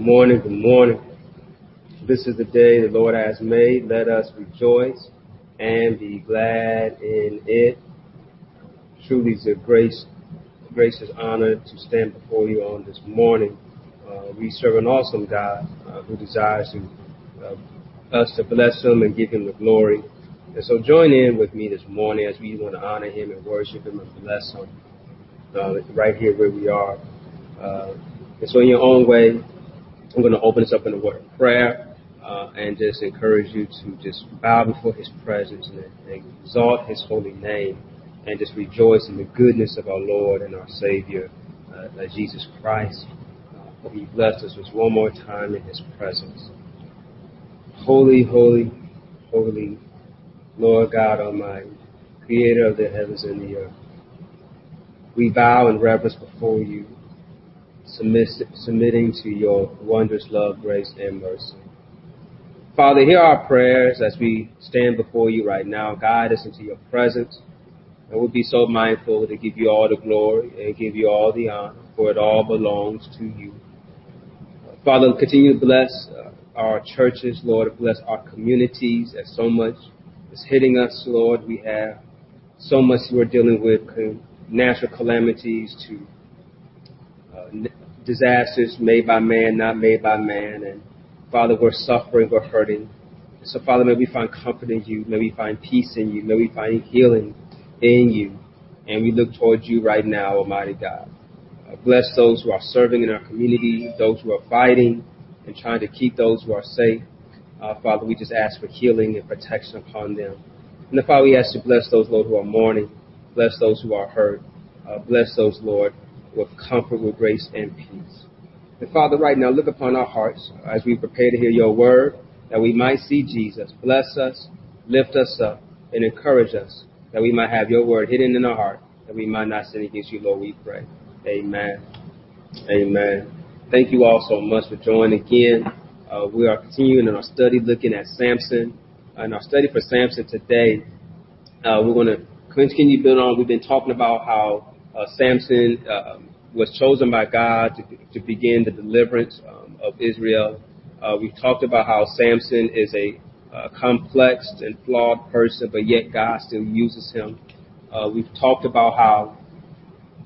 morning, good morning. This is the day the Lord has made. Let us rejoice and be glad in it. Truly, it's a grace, gracious honor to stand before you on this morning. Uh, we serve an awesome God uh, who desires to, uh, us to bless Him and give Him the glory. And so, join in with me this morning as we want to honor Him and worship Him and bless Him uh, right here where we are. And so, in your own way, I'm going to open this up in a word of prayer uh, and just encourage you to just bow before His presence and, and exalt His holy name and just rejoice in the goodness of our Lord and our Savior, uh, Jesus Christ. Uh, He blessed us with one more time in His presence. Holy, holy, holy, Lord God Almighty, Creator of the heavens and the earth. We bow in reverence before you submitting to your wondrous love, grace, and mercy. Father, hear our prayers as we stand before you right now. Guide us into your presence. And we'll be so mindful to give you all the glory and give you all the honor, for it all belongs to you. Father, continue to bless uh, our churches, Lord. Bless our communities as so much is hitting us, Lord. We have so much we're dealing with, natural calamities to disasters made by man, not made by man. And Father, we're suffering, we're hurting. So, Father, may we find comfort in you. May we find peace in you. May we find healing in you. And we look towards you right now, Almighty God. Uh, bless those who are serving in our community, those who are fighting and trying to keep those who are safe. Uh, Father, we just ask for healing and protection upon them. And the Father, we ask to bless those, Lord, who are mourning. Bless those who are hurt. Uh, bless those, Lord, with comfort, with grace, and peace. And Father, right now, look upon our hearts as we prepare to hear your word, that we might see Jesus. Bless us, lift us up, and encourage us, that we might have your word hidden in our heart, that we might not sin against you, Lord, we pray. Amen. Amen. Thank you all so much for joining again. Uh, we are continuing in our study looking at Samson. In our study for Samson today, uh, we're going to continue building on. We've been talking about how Samson uh, was chosen by God to, to begin the deliverance um, of Israel. Uh, we've talked about how Samson is a uh, complex and flawed person, but yet God still uses him. Uh, we've talked about how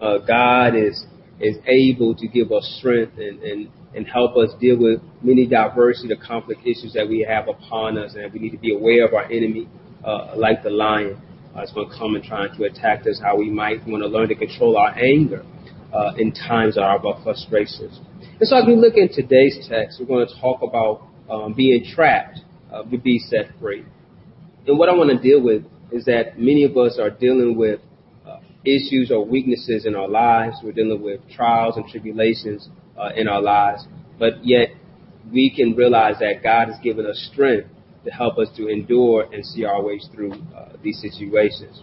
uh, God is is able to give us strength and, and, and help us deal with many diversity of conflict issues that we have upon us, and we need to be aware of our enemy, like the lion uh, is going to come and trying to attack us, how we might want to learn to control our anger uh, in times of our frustrations. And so as we look in today's text, we're going to talk about um, being trapped uh, to be set free. And what I want to deal with is that many of us are dealing with uh, issues or weaknesses in our lives. We're dealing with trials and tribulations uh, in our lives, but yet we can realize that God has given us strength to help us to endure and see our ways through uh, these situations.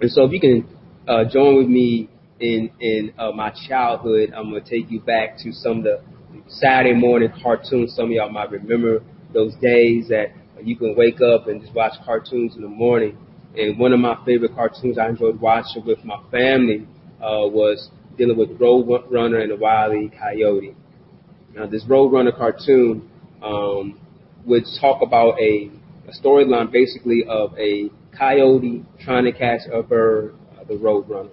And so, if you can uh, join with me in in uh, my childhood, I'm to take you back to some of the Saturday morning cartoons. Some of y'all might remember those days that you can wake up and just watch cartoons in the morning. And one of my favorite cartoons I enjoyed watching with my family uh, was dealing with Road Runner and the Wile E. Coyote. Now, this Road Runner cartoon um, would talk about a, a storyline basically of a coyote trying to catch a bird, uh, the roadrunner.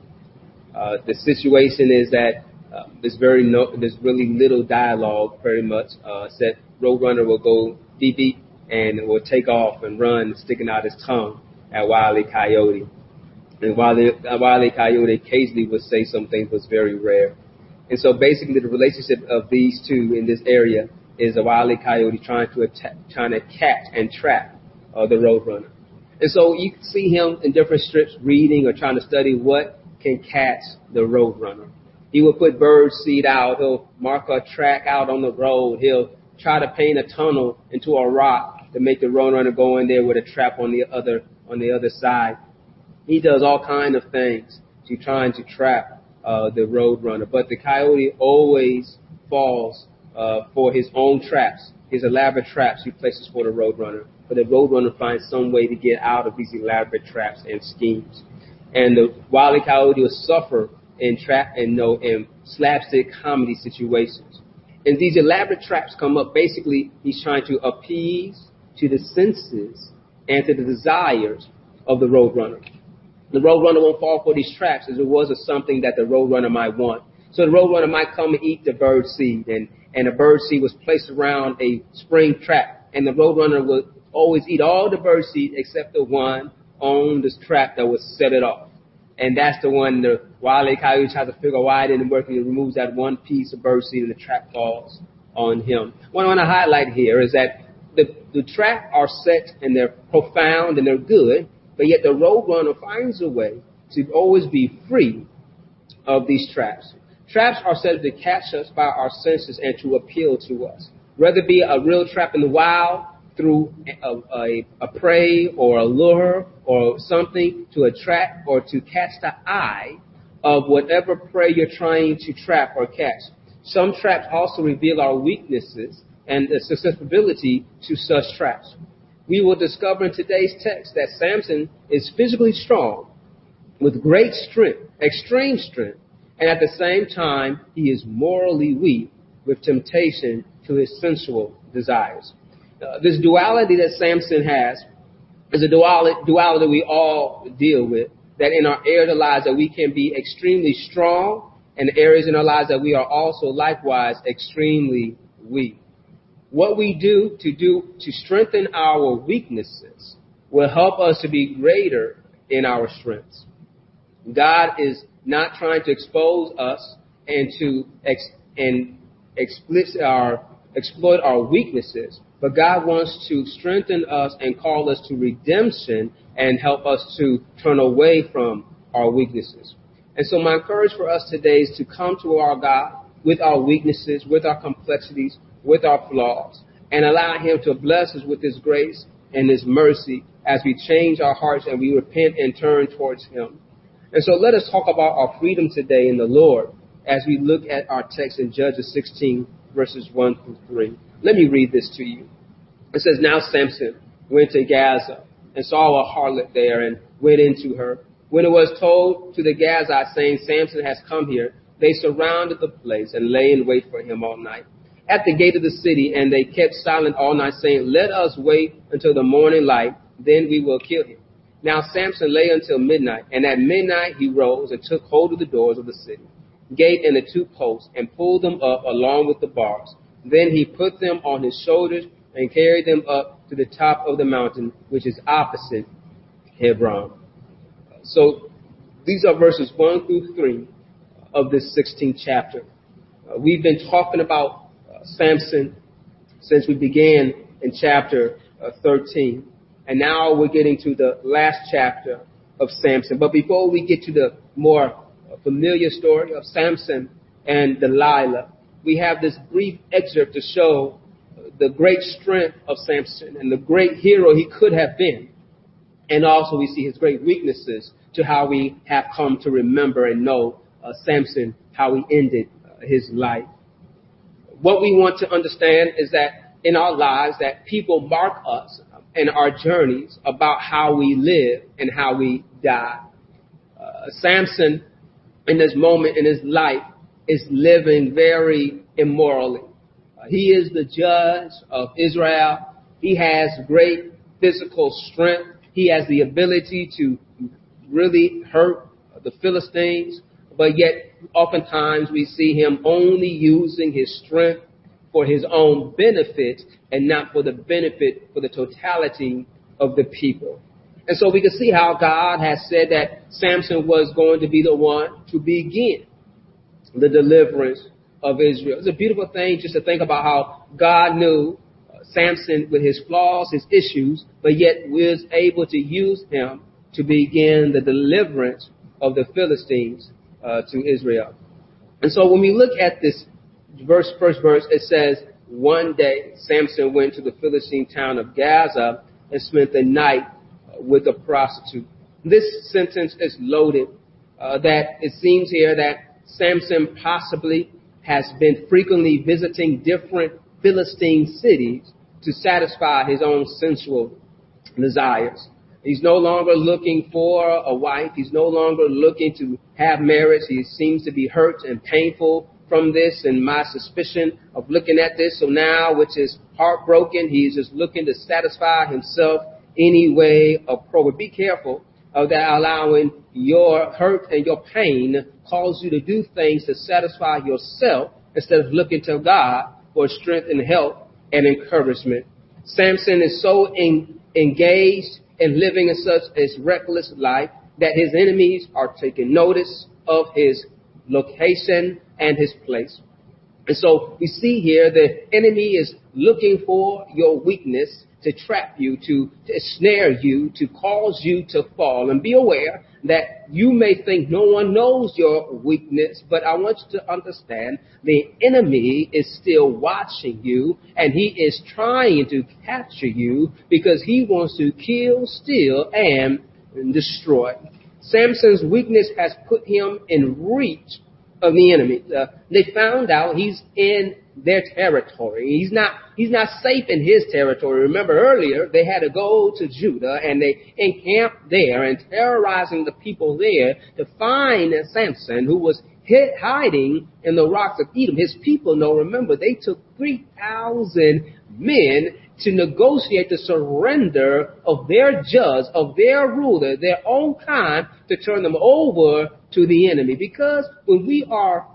Uh, the situation is that uh, there's very no, there's really little dialogue, very much. Uh, said roadrunner will go beep beep and will take off and run, sticking out his tongue at Wile E. Coyote. And Wile E. Coyote occasionally would say some things was very rare. And so basically the relationship of these two in this area is a wily coyote trying to attack, trying to catch and trap uh, the roadrunner. And so you can see him in different strips reading or trying to study what can catch the roadrunner. He will put bird seed out. He'll mark a track out on the road. He'll try to paint a tunnel into a rock to make the roadrunner go in there with a trap on the other on the other side. He does all kind of things to trying to trap uh, the roadrunner. But the coyote always falls uh, for his own traps, his elaborate traps he places for the roadrunner. But the roadrunner finds some way to get out of these elaborate traps and schemes. And the wily coyote will suffer in trap and no in slapstick comedy situations. And these elaborate traps come up. Basically, he's trying to appease to the senses and to the desires of the roadrunner. The roadrunner won't fall for these traps as it was something that the roadrunner might want. So the roadrunner might come and eat the bird seed, and, and the bird seed was placed around a spring trap, and the roadrunner would always eat all the bird seed except the one on this trap that would set it off. And that's the one the Wile E. Coyote tries to figure out why it didn't work. And he removes that one piece of bird seed and the trap falls on him. What I want to highlight here is that the, the trap are set and they're profound and they're good, but yet the roadrunner finds a way to always be free of these traps. Traps are set to catch us by our senses and to appeal to us. Whether it be a real trap in the wild through a, a, a prey or a lure or something to attract or to catch the eye of whatever prey you're trying to trap or catch. Some traps also reveal our weaknesses and the susceptibility to such traps. We will discover in today's text that Samson is physically strong with great strength, extreme strength, and at the same time, he is morally weak with temptation to his sensual desires. Uh, this duality that Samson has is a duality, duality we all deal with. That in our areas of lives that we can be extremely strong, and areas in our lives that we are also likewise extremely weak. What we do to do to strengthen our weaknesses will help us to be greater in our strengths. God is not trying to expose us and to ex- and explicit our exploit our weaknesses, but God wants to strengthen us and call us to redemption and help us to turn away from our weaknesses. And so my encouragement for us today is to come to our God with our weaknesses, with our complexities, with our flaws, and allow Him to bless us with His grace and His mercy as we change our hearts and we repent and turn towards Him. And so let us talk about our freedom today in the Lord as we look at our text in Judges 16, verses 1 through 3. Let me read this to you. It says, Now Samson went to Gaza and saw a harlot there and went into her. When it was told to the Gazites, saying, Samson has come here, they surrounded the place and lay in wait for him all night. At the gate of the city, and they kept silent all night, saying, Let us wait until the morning light, then we will kill him. Now Samson lay until midnight, and at midnight he rose and took hold of the doors of the city, gate and the two posts, and pulled them up along with the bars. Then he put them on his shoulders and carried them up to the top of the mountain, which is opposite Hebron. So these are verses 1 through 3 of this 16th chapter. Uh, we've been talking about uh, Samson since we began in chapter uh, 13. And now we're getting to the last chapter of Samson. But before we get to the more familiar story of Samson and Delilah, we have this brief excerpt to show the great strength of Samson and the great hero he could have been. And also we see his great weaknesses to how we have come to remember and know uh, Samson, how he ended uh, his life. What we want to understand is that in our lives that people mark us in our journeys about how we live and how we die. Uh, Samson, in this moment in his life, is living very immorally. Uh, he is the judge of Israel. He has great physical strength. He has the ability to really hurt the Philistines, but yet oftentimes we see him only using his strength for his own benefit and not for the benefit for the totality of the people. And so we can see how God has said that Samson was going to be the one to begin the deliverance of Israel. It's a beautiful thing just to think about how God knew uh, Samson with his flaws, his issues, but yet was able to use him to begin the deliverance of the Philistines uh, to Israel. And so when we look at this verse, first verse, it says, one day Samson went to the Philistine town of Gaza and spent the night with a prostitute. This sentence is loaded. Uh, that it seems here that Samson possibly has been frequently visiting different Philistine cities to satisfy his own sensual desires. He's no longer looking for a wife. He's no longer looking to have marriage. He seems to be hurt and painful from this and my suspicion of looking at this. So now, which is heartbroken, he's just looking to satisfy himself any way appropriate. Be careful of that allowing your hurt and your pain cause you to do things to satisfy yourself instead of looking to God for strength and help and encouragement. Samson is so in, engaged in living in such a reckless life that his enemies are taking notice of his location and his place. And so we see here the enemy is looking for your weakness to trap you, to, to snare you, to cause you to fall. And be aware that you may think no one knows your weakness, but I want you to understand the enemy is still watching you and he is trying to capture you because he wants to kill, steal, and destroy. Samson's weakness has put him in reach of the enemy. Uh, they found out he's in their territory. He's not, he's not safe in his territory. Remember earlier, they had to go to Judah and they encamped there and terrorizing the people there to find Samson who was hid, hiding in the rocks of Etam. His people know, remember, they took 3,000 men to negotiate the surrender of their judge, of their ruler, their own kind, to turn them over to the enemy. Because when we are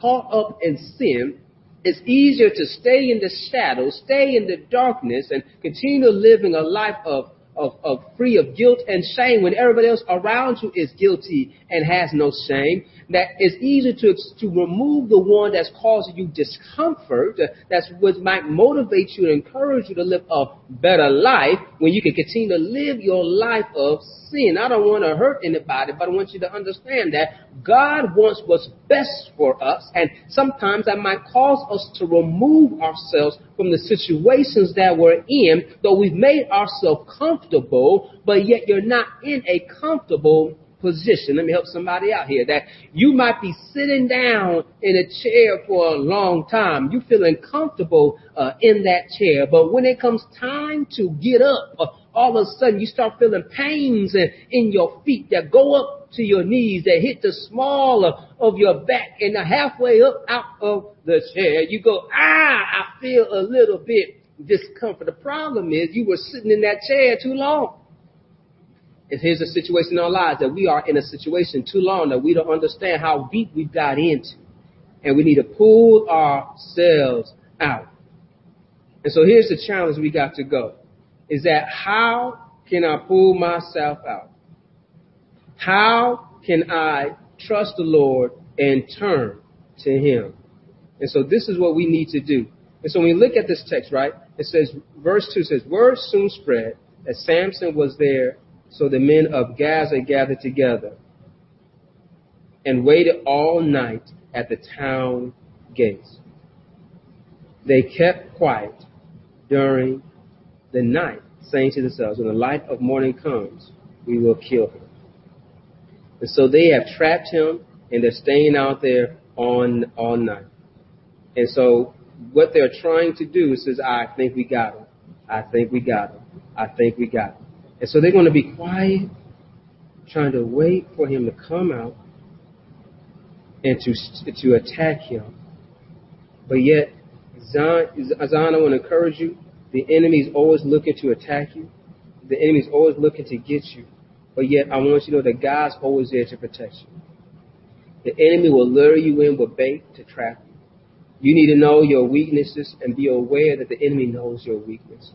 caught up in sin, it's easier to stay in the shadows, stay in the darkness, and continue living a life of of, of free of guilt and shame when everybody else around you is guilty and has no shame. That it's easier to, to remove the one that's causing you discomfort, that's what might motivate you and encourage you to live a better life when you can continue to live your life of sin. I don't want to hurt anybody, but I want you to understand that God wants what's best for us, and sometimes that might cause us to remove ourselves from the situations that we're in, though we've made ourselves comfortable, but yet you're not in a comfortable position. Let me help somebody out here that you might be sitting down in a chair for a long time. You feeling comfortable uh, in that chair, but when it comes time to get up, uh, all of a sudden you start feeling pains in, in your feet that go up to your knees, that hit the small of, of your back, and halfway up out of the chair, you go, ah, I feel a little bit discomfort. The problem is you were sitting in that chair too long. And here's a situation in our lives that we are in a situation too long that we don't understand how deep we've got into. And we need to pull ourselves out. And so here's the challenge we got to go. Is that how can I pull myself out? How can I trust the Lord and turn to Him? And so this is what we need to do. And so when we look at this text, right, it says, verse 2 says, Word soon spread that Samson was there so the men of Gaza gathered together and waited all night at the town gates. They kept quiet during the night, saying to themselves, When the light of morning comes, we will kill him. And so they have trapped him and they're staying out there on all night. And so what they're trying to do is says, I think we got him. I think we got him. I think we got him. And so they're going to be quiet, trying to wait for him to come out and to, to attack him. But yet, Zion, I want to encourage you, the enemy is always looking to attack you. The enemy is always looking to get you. But yet, I want you to know that God's always there to protect you. The enemy will lure you in with bait to trap you. Need to know your weaknesses and be aware that the enemy knows your weakness.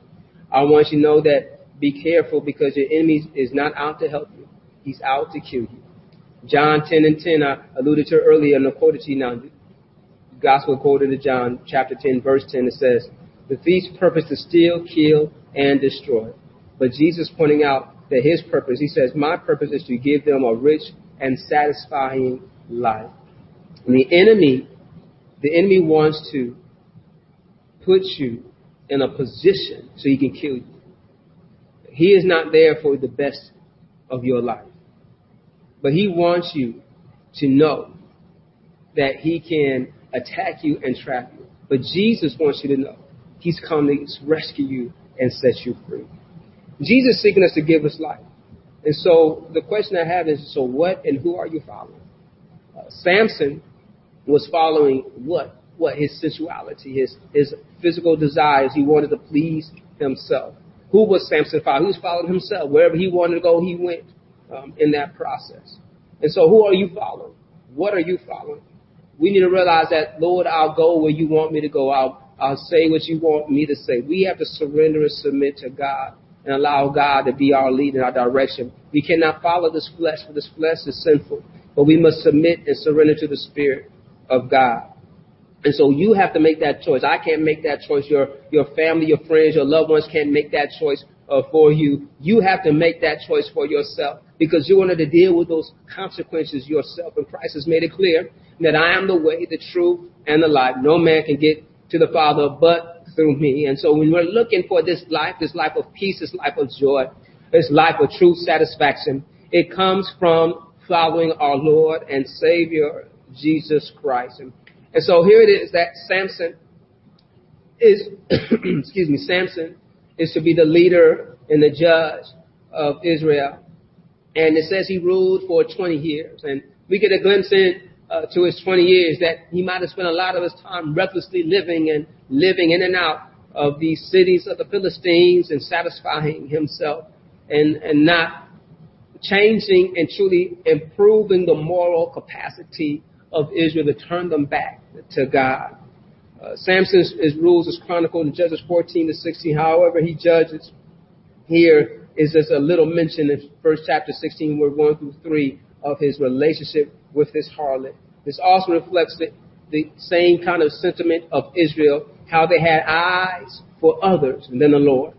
I want you to know that be careful because your enemy is not out to help you. He's out to kill you. John 10 and 10, I alluded to earlier and I quoted to you now. Gospel quoted to John chapter 10 verse 10, it says, the thief's purpose to steal, kill, and destroy. But Jesus pointing out that his purpose, he says, my purpose is to give them a rich and satisfying life. And the enemy, the enemy wants to put you in a position so he can kill you. He is not there for the best of your life. But He wants you to know that He can attack you and trap you. But Jesus wants you to know He's come to rescue you and set you free. Jesus is seeking us to give us life. And so the question I have is, so what and who are you following? Uh, Samson was following what? What? His sensuality, his, his physical desires. He wanted to please himself. Who was Samson following? Was following himself. Wherever he wanted to go, he went um, in that process. And so who are you following? What are you following? We need to realize that, Lord, I'll go where you want me to go. I'll, I'll say what you want me to say. We have to surrender and submit to God and allow God to be our lead in our direction. We cannot follow this flesh, for this flesh is sinful. But we must submit and surrender to the Spirit of God. And so you have to make that choice. I can't make that choice. Your, your family, your friends, your loved ones can't make that choice uh, for you. You have to make that choice for yourself because you wanted to deal with those consequences yourself. And Christ has made it clear that I am the way, the truth, and the life. No man can get to the Father but through me. And so when we're looking for this life, this life of peace, this life of joy, this life of true satisfaction, it comes from following our Lord and Savior, Jesus Christ. And, and so here it is that Samson is, excuse me, Samson is to be the leader and the judge of Israel. And it says he ruled for 20 years. And we get a glimpse in uh, to his 20 years that he might have spent a lot of his time recklessly living and living in and out of these cities of the Philistines and satisfying himself and, and not changing and truly improving the moral capacity of Israel to turn them back to God. Uh, Samson's rules is chronicled in Judges 14 to 16. However, he judges here is just a little mention in first chapter 16, we're through three of his relationship with this harlot. This also reflects the, the same kind of sentiment of Israel, how they had eyes for others than the Lord.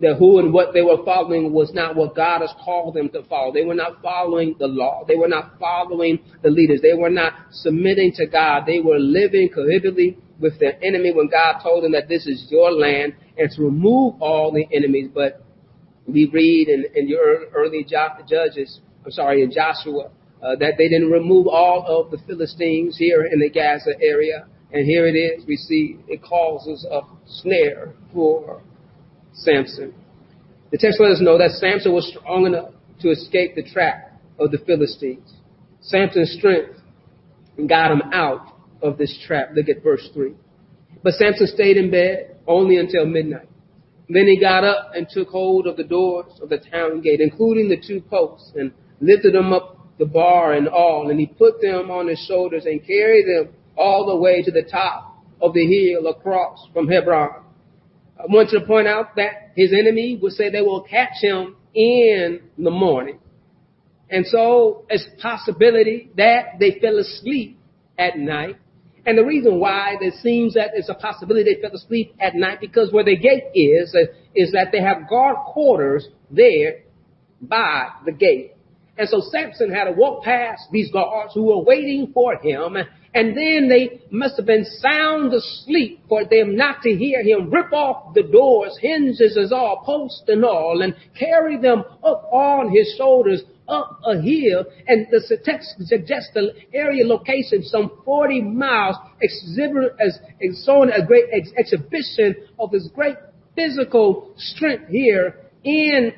That who and what they were following was not what God has called them to follow. They were not following the law. They were not following the leaders. They were not submitting to God. They were living cohabitantly with their enemy when God told them that this is your land and to remove all the enemies. But we read in, in your early judges, I'm sorry, in Joshua, uh, that they didn't remove all of the Philistines here in the Gaza area. And here it is, we see it causes a snare for Samson. The text lets us know that Samson was strong enough to escape the trap of the Philistines. Samson's strength got him out of this trap. Look at verse 3. But Samson stayed in bed only until midnight. Then he got up and took hold of the doors of the town gate, including the two posts, and lifted them up the bar and all, and he put them on his shoulders and carried them all the way to the top of the hill across from Hebron. I want to point out that his enemy would say they will catch him in the morning. And so it's a possibility that they fell asleep at night. And the reason why it seems that it's a possibility they fell asleep at night because where the gate is, is that they have guard quarters there by the gate. And so Samson had to walk past these guards who were waiting for him. And then they must have been sound asleep for them not to hear him rip off the doors, hinges as all, posts and all, and carry them up on his shoulders up a hill. And the text suggests the area location some 40 miles, exhibit as, showing a great ex- exhibition of his great physical strength here in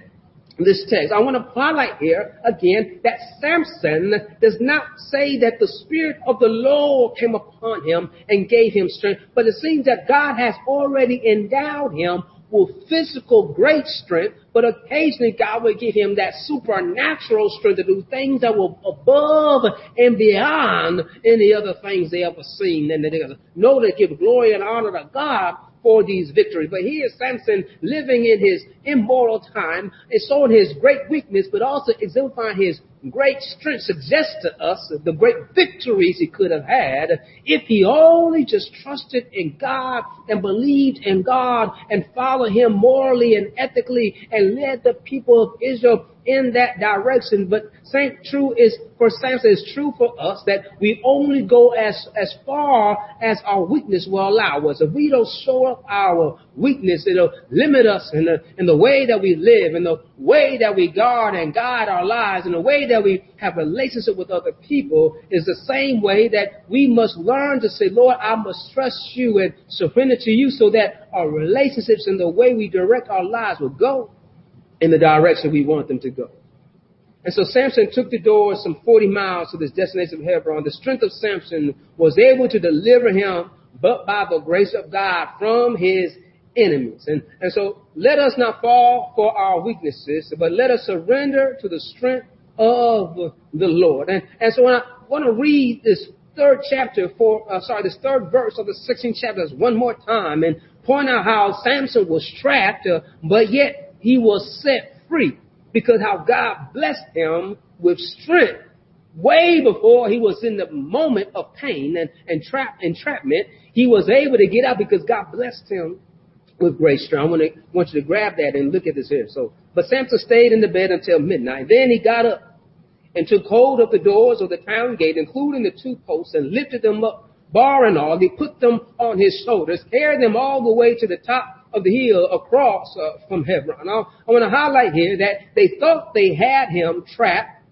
this text. I want to highlight here again that Samson does not say that the Spirit of the Lord came upon him and gave him strength, but it seems that God has already endowed him with physical great strength, but occasionally God will give him that supernatural strength to do things that were above and beyond any other things they ever seen. And they know to give glory and honor to God for these victories. But here Samson living in his immoral time and showing his great weakness, but also exemplifying his great strength suggests to us the great victories he could have had if he only just trusted in God and believed in God and followed him morally and ethically and led the people of Israel in that direction. But same true is for Samson is true for us that we only go as as far as our weakness will allow us. If we don't show up our weakness, it'll limit us in the in the way that we live, in the way that we guard and guide our lives, in the way that we have relationship with other people is the same way that we must learn to say, Lord, I must trust you and surrender to you so that our relationships and the way we direct our lives will go in the direction we want them to go. And so Samson took the door some 40 miles to this destination of Hebron. The strength of Samson was able to deliver him, but by the grace of God, from his enemies. And, and so let us not fall for our weaknesses, but let us surrender to the strength of the Lord. And, and so when I want to read this third chapter for, uh, sorry, this third verse of the 16th chapter one more time and point out how Samson was trapped, uh, but yet he was set free because how God blessed him with strength way before he was in the moment of pain and, and trap, entrapment. He was able to get out because God blessed him with strength. I want, to, want you to grab that and look at this here. So, but Samson stayed in the bed until midnight. Then he got up and took hold of the doors of the town gate, including the two posts, and lifted them up, bar and all. He put them on his shoulders, carried them all the way to the top of the hill across uh, from Hebron. Now, I want to highlight here that they thought they had him trapped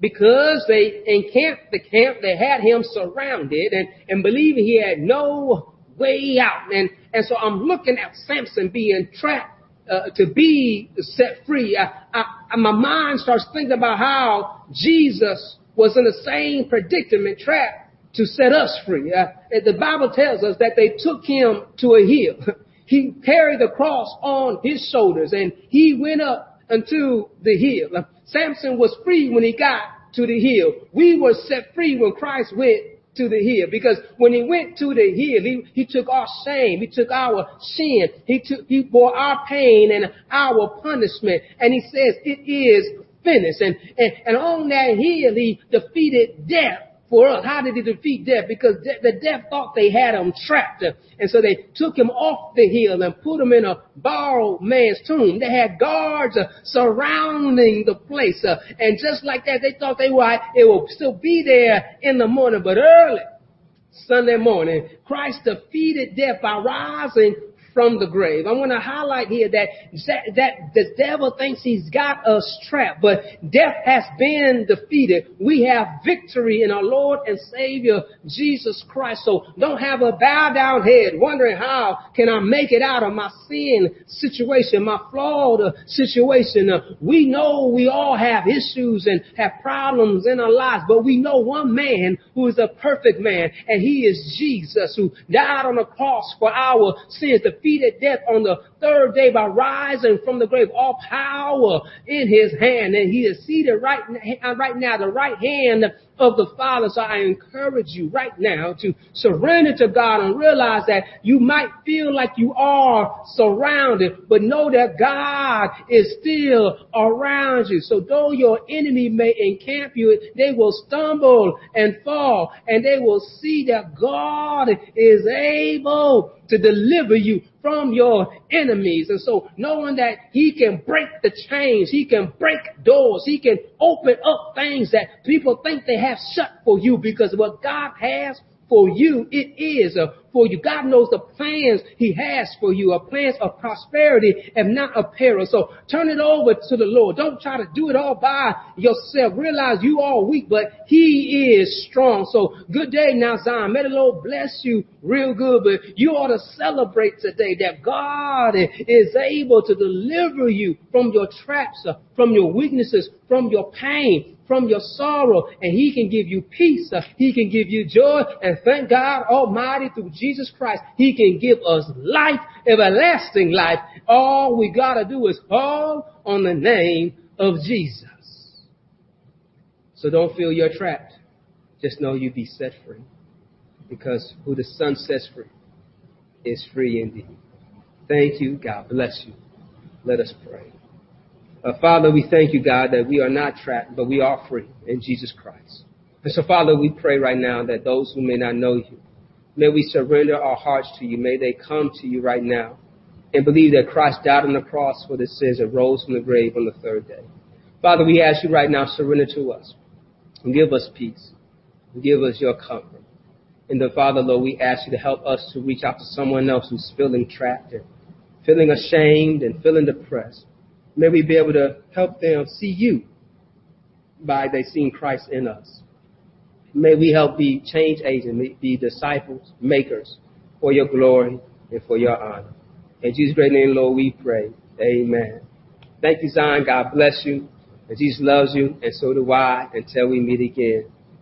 because they encamped the camp, they had him surrounded and, and believing he had no way out. And, and so I'm looking at Samson being trapped uh, to be set free. I, I, my mind starts thinking about how Jesus was in the same predicament, trapped to set us free. Uh, the Bible tells us that they took him to a hill. He carried the cross on his shoulders and he went up unto the hill. Samson was free when he got to the hill. We were set free when Christ went to the hill because when he went to the hill, he, he took our shame, he took our sin, he took, he bore our pain and our punishment. And he says it is finished. And, and, and on that hill, he defeated death for us. How did he defeat death? Because de- the death thought they had him trapped. And so they took him off the hill and put him in a borrowed man's tomb. They had guards uh, surrounding the place. Uh, and just like that, they thought they were, it will still be there in the morning. But early, Sunday morning, Christ defeated death by rising from the grave. I want to highlight here that, that the devil thinks he's got us trapped, but death has been defeated. We have victory in our Lord and Savior, Jesus Christ. So don't have a bow down head wondering how can I make it out of my sin situation, my flawed situation. Uh, we know we all have issues and have problems in our lives, but we know one man who is a perfect man, and he is Jesus who died on the cross for our sins, defeated death on the third day by rising from the grave, all power in his hand. And he is seated right, uh, right now, the right hand of the Father. So I encourage you right now to surrender to God and realize that you might feel like you are surrounded, but know that God is still around you. So though your enemy may encamp you, they will stumble and fall and they will see that God is able to deliver you from your enemies. And so knowing that he can break the chains, he can break doors, he can open up things that people think they have shut for you because what God has for you, it is uh, for you. God knows the plans He has for you, a plans of prosperity and not of peril. So turn it over to the Lord. Don't try to do it all by yourself. Realize you are weak, but He is strong. So good day now, Zion. May the Lord bless you real good, but you ought to celebrate today that God is able to deliver you from your traps, from your weaknesses, from your pain, from your sorrow and he can give you peace. Uh, he can give you joy and thank God Almighty through Jesus Christ. He can give us life, everlasting life. All we gotta do is call on the name of Jesus. So don't feel you're trapped. Just know you be set free because who the Son sets free is free indeed. Thank you. God bless you. Let us pray. Uh, Father, we thank you, God, that we are not trapped, but we are free in Jesus Christ. And so, Father, we pray right now that those who may not know you, may we surrender our hearts to you. May they come to you right now and believe that Christ died on the cross for their sins and rose from the grave on the third day. Father, we ask you right now, surrender to us and give us peace and give us your comfort. And the Father, Lord, we ask you to help us to reach out to someone else who's feeling trapped and feeling ashamed and feeling depressed. May we be able to help them see you by they seeing Christ in us. May we help be change agents, be disciples, makers for your glory and for your honor. In Jesus' great name, Lord, we pray. Amen. Thank you, Zion. God bless you. And Jesus loves you, and so do I, until we meet again.